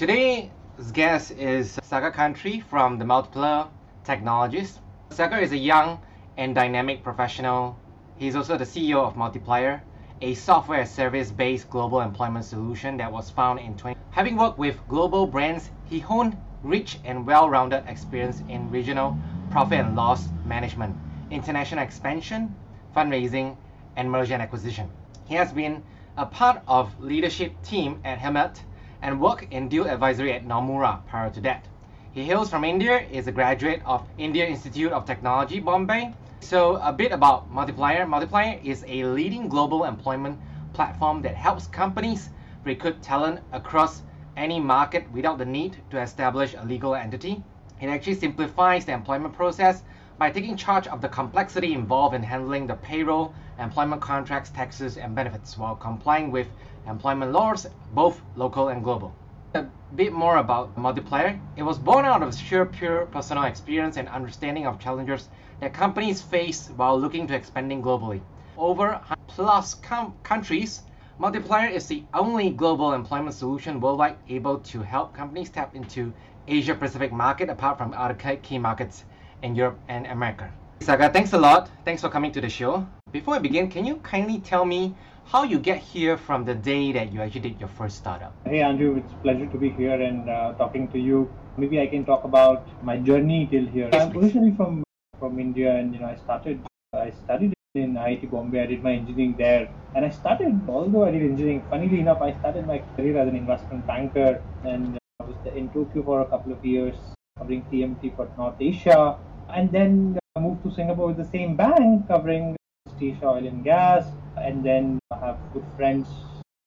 Today's guest is Sagar Khatri from the Multiplier Technologies. Sagar is a young and dynamic professional. He's also the CEO of Multiplier, a software service based global employment solution that was found in 20. Having worked with global brands, he honed rich and well rounded experience in regional profit and loss management, international expansion, fundraising, and merger and acquisition. He has been a part of leadership team at Hemmet and worked in deal advisory at Nomura prior to that. He hails from India, is a graduate of India Institute of Technology, Bombay. So a bit about Multiplier. Multiplier is a leading global employment platform that helps companies recruit talent across any market without the need to establish a legal entity. It actually simplifies the employment process by taking charge of the complexity involved in handling the payroll, employment contracts, taxes, and benefits while complying with employment laws, both local and global. A bit more about Multiplier. It was born out of sheer pure personal experience and understanding of challenges that companies face while looking to expanding globally. Over plus com- countries, Multiplier is the only global employment solution worldwide able to help companies tap into Asia Pacific market apart from other key markets in Europe and America. Sagar, thanks a lot. Thanks for coming to the show. Before I begin, can you kindly tell me how you get here from the day that you actually did your first startup? Hey Andrew, it's a pleasure to be here and uh, talking to you. Maybe I can talk about my journey till here. Yes, I'm originally from from India, and you know I started I studied in IIT Bombay. I did my engineering there, and I started. Although I did engineering, funnily enough, I started my career as an investment banker, and I was in Tokyo for a couple of years, covering TMT for North Asia and then uh, I moved to Singapore with the same bank covering East oil and gas. And then I have good friends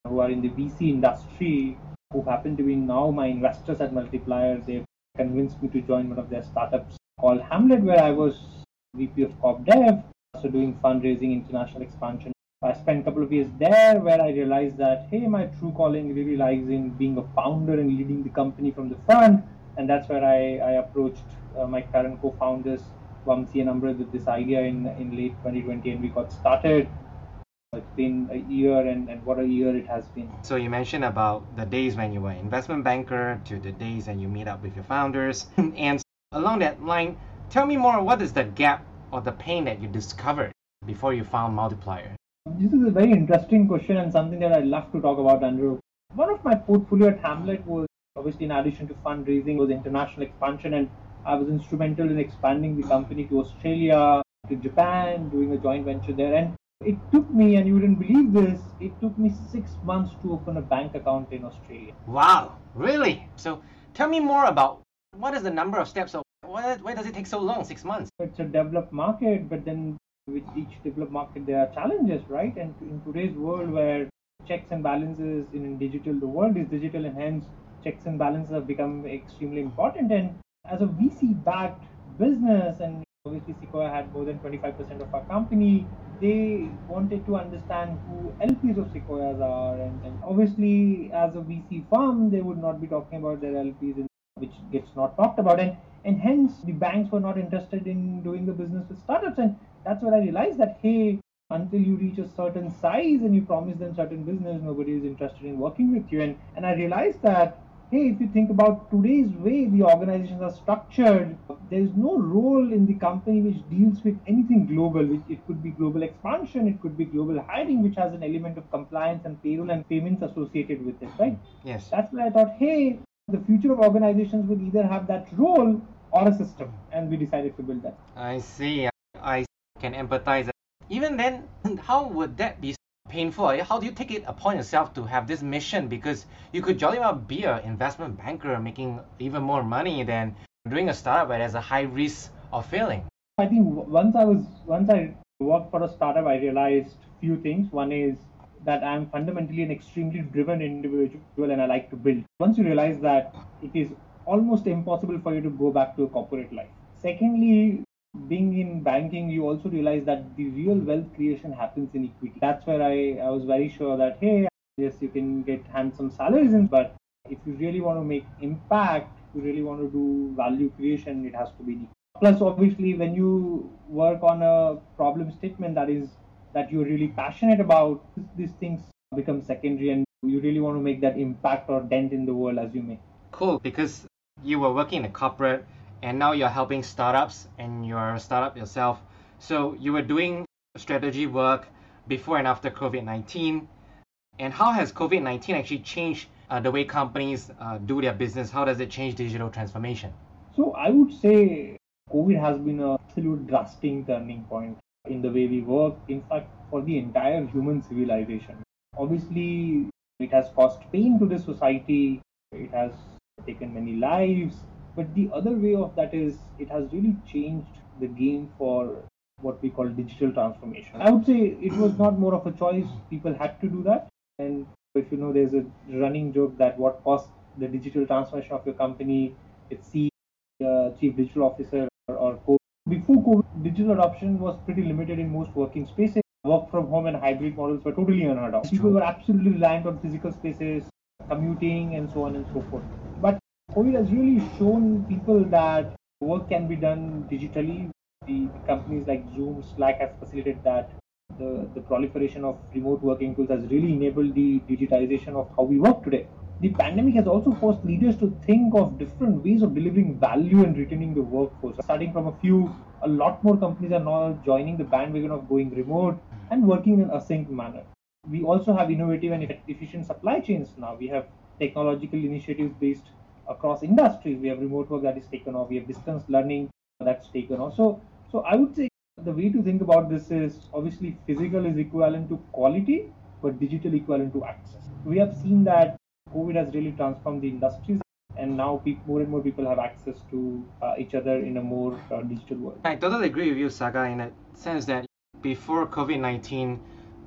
who are in the VC industry who happen to be now my investors at Multiplier. They've convinced me to join one of their startups called Hamlet, where I was VP of Corp Dev, so doing fundraising, international expansion. I spent a couple of years there where I realized that, hey, my true calling really lies in being a founder and leading the company from the front. And that's where I, I approached uh, my current co-founders Vamsi and Amrit with this idea in in late 2020, and we got started. It's been a year, and, and what a year it has been. So you mentioned about the days when you were investment banker to the days when you meet up with your founders, and along that line, tell me more. What is the gap or the pain that you discovered before you found Multiplier? This is a very interesting question and something that I love to talk about, Andrew. One of my portfolio at Hamlet was obviously in addition to fundraising was international expansion and I was instrumental in expanding the company to Australia, to Japan, doing a joint venture there. And it took me, and you wouldn't believe this, it took me six months to open a bank account in Australia. Wow, really? So tell me more about what is the number of steps or why, why does it take so long, six months? It's a developed market, but then with each developed market, there are challenges, right? And in today's world where checks and balances in digital, the world is digital, and hence checks and balances have become extremely important. And as a VC backed business, and obviously Sequoia had more than 25% of our company, they wanted to understand who LPs of Sequoias are. And, and obviously, as a VC firm, they would not be talking about their LPs, which gets not talked about. And, and hence, the banks were not interested in doing the business with startups. And that's when I realized that, hey, until you reach a certain size and you promise them certain business, nobody is interested in working with you. And, and I realized that hey, if you think about today's way the organizations are structured, there is no role in the company which deals with anything global. Which it could be global expansion, it could be global hiring, which has an element of compliance and payroll and payments associated with it, right? Yes. That's why I thought, hey, the future of organizations will either have that role or a system, and we decided to build that. I see. I can empathize. Even then, how would that be painful? How do you take it upon yourself to have this mission? Because you could jolly well be an investment banker making even more money than doing a startup where there's a high risk of failing. I think once I was once I worked for a startup, I realized few things. One is that I'm fundamentally an extremely driven individual and I like to build. Once you realize that it is almost impossible for you to go back to a corporate life. Secondly, being in banking, you also realize that the real wealth creation happens in equity. That's where I, I was very sure that, hey, yes, you can get handsome salaries, in, but if you really want to make impact, you really want to do value creation, it has to be. Plus, obviously, when you work on a problem statement that is that you're really passionate about, these things become secondary, and you really want to make that impact or dent in the world as you may. Cool, because you were working in a corporate and now you're helping startups and you're a startup yourself. So you were doing strategy work before and after COVID 19. And how has COVID 19 actually changed uh, the way companies uh, do their business? How does it change digital transformation? So I would say COVID has been a absolute drastic turning point in the way we work, in fact, for the entire human civilization. Obviously, it has caused pain to the society, it has taken many lives, but the other way of that is it has really changed the game for what we call digital transformation. I would say it was not more of a choice, people had to do that. And if you know, there's a running joke that what cost the digital transformation of your company, it's the uh, chief digital officer or, or co. Before COVID, digital adoption was pretty limited in most working spaces. Work from home and hybrid models were totally unheard of. People were absolutely reliant on physical spaces, commuting, and so on and so forth. COVID has really shown people that work can be done digitally. The companies like Zoom, Slack have facilitated that. The, the proliferation of remote working tools has really enabled the digitization of how we work today. The pandemic has also forced leaders to think of different ways of delivering value and retaining the workforce. Starting from a few, a lot more companies are now joining the bandwagon of going remote and working in a async manner. We also have innovative and efficient supply chains now. We have technological initiatives based across industries. We have remote work that is taken off. We have distance learning that's taken off. So, so I would say the way to think about this is obviously physical is equivalent to quality, but digital equivalent to access. We have seen that COVID has really transformed the industries, and now more and more people have access to uh, each other in a more uh, digital world. I totally agree with you, Sagar, in the sense that before COVID 19,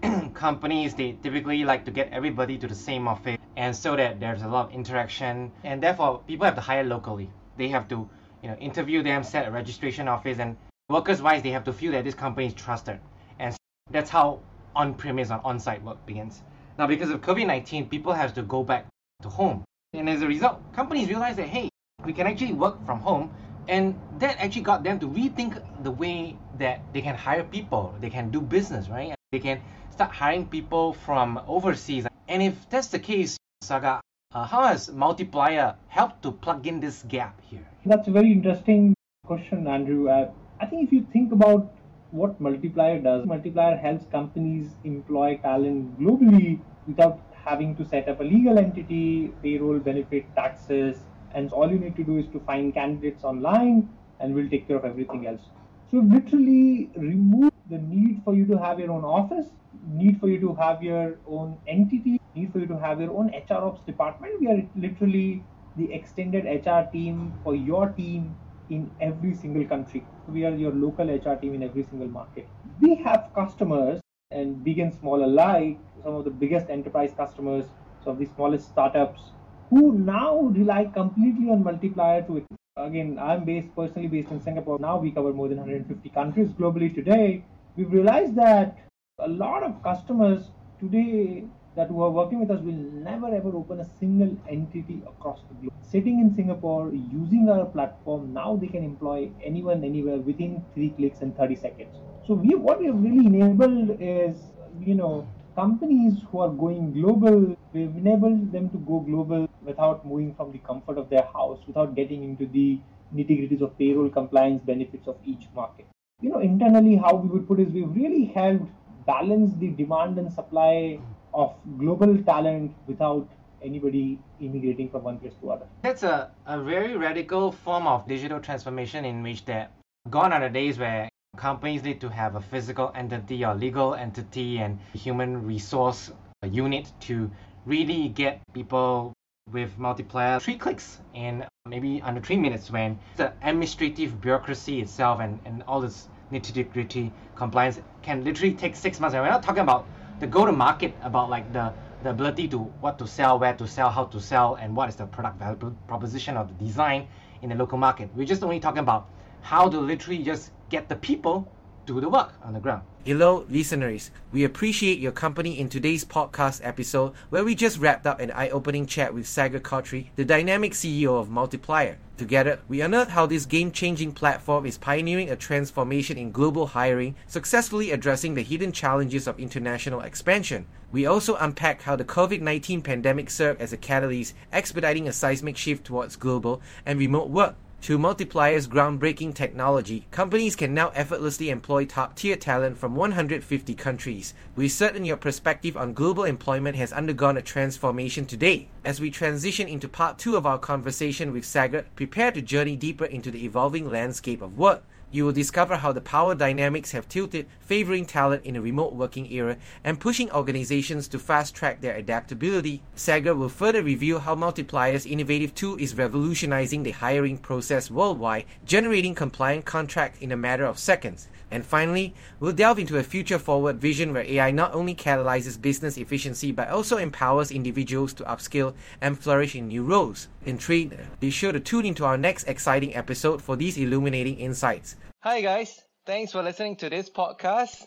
companies they typically like to get everybody to the same office and so that there's a lot of interaction and therefore people have to hire locally. They have to you know interview them set a registration office and workers wise they have to feel that this company is trusted. And that's how on-premise or on-site work begins. Now because of covid-19 people have to go back to home. And as a result companies realize that hey we can actually work from home and that actually got them to rethink the way that they can hire people they can do business right they can start hiring people from overseas and if that's the case Sagar, uh, how has Multiplier helped to plug in this gap here? That's a very interesting question, Andrew. Uh, I think if you think about what Multiplier does, Multiplier helps companies employ talent globally without having to set up a legal entity, payroll, benefit, taxes, and all you need to do is to find candidates online and we'll take care of everything else. So literally remove the need for you to have your own office, need for you to have your own entity, need for you to have your own HR ops department. We are literally the extended HR team for your team in every single country. We are your local HR team in every single market. We have customers and big and small alike, some of the biggest enterprise customers, some of the smallest startups who now rely completely on multiplier to again i'm based personally based in singapore now we cover more than 150 countries globally today we've realized that a lot of customers today that who are working with us will never ever open a single entity across the globe. Sitting in Singapore, using our platform, now they can employ anyone anywhere within three clicks and 30 seconds. So we what we have really enabled is, you know, companies who are going global, we've enabled them to go global without moving from the comfort of their house, without getting into the nitty gritties of payroll compliance benefits of each market. You know, internally, how we would put is we've really helped balance the demand and supply of global talent without anybody immigrating from one place to other. That's a, a very radical form of digital transformation in which that gone are the days where companies need to have a physical entity or legal entity and human resource unit to really get people with multiplier three clicks in maybe under three minutes when the administrative bureaucracy itself and, and all this nitty gritty compliance can literally take six months. And we're not talking about the go to market about like the the ability to what to sell where to sell how to sell and what is the product value proposition of the design in the local market. We're just only talking about how to literally just get the people do the work on the ground. Hello, listeners. We appreciate your company in today's podcast episode where we just wrapped up an eye opening chat with Sagar Khatri, the dynamic CEO of Multiplier. Together, we unearthed how this game changing platform is pioneering a transformation in global hiring, successfully addressing the hidden challenges of international expansion. We also unpack how the COVID 19 pandemic served as a catalyst, expediting a seismic shift towards global and remote work through Multiplier's groundbreaking technology, companies can now effortlessly employ top tier talent from 150 countries. We're certain your perspective on global employment has undergone a transformation today. As we transition into part two of our conversation with Sagar, prepare to journey deeper into the evolving landscape of work. You will discover how the power dynamics have tilted, favoring talent in a remote working era and pushing organizations to fast track their adaptability. Sagar will further reveal how Multiplier's innovative tool is revolutionizing the hiring process worldwide, generating compliant contracts in a matter of seconds. And finally, we'll delve into a future forward vision where AI not only catalyzes business efficiency but also empowers individuals to upskill and flourish in new roles. Intrigued? Be sure to tune into our next exciting episode for these illuminating insights. Hi, guys. Thanks for listening to this podcast.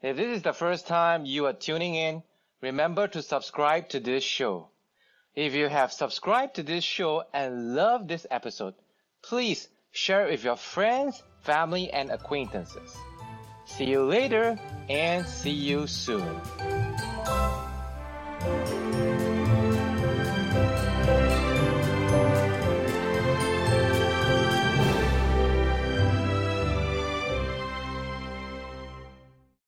If this is the first time you are tuning in, remember to subscribe to this show. If you have subscribed to this show and love this episode, please share it with your friends family, and acquaintances. See you later and see you soon.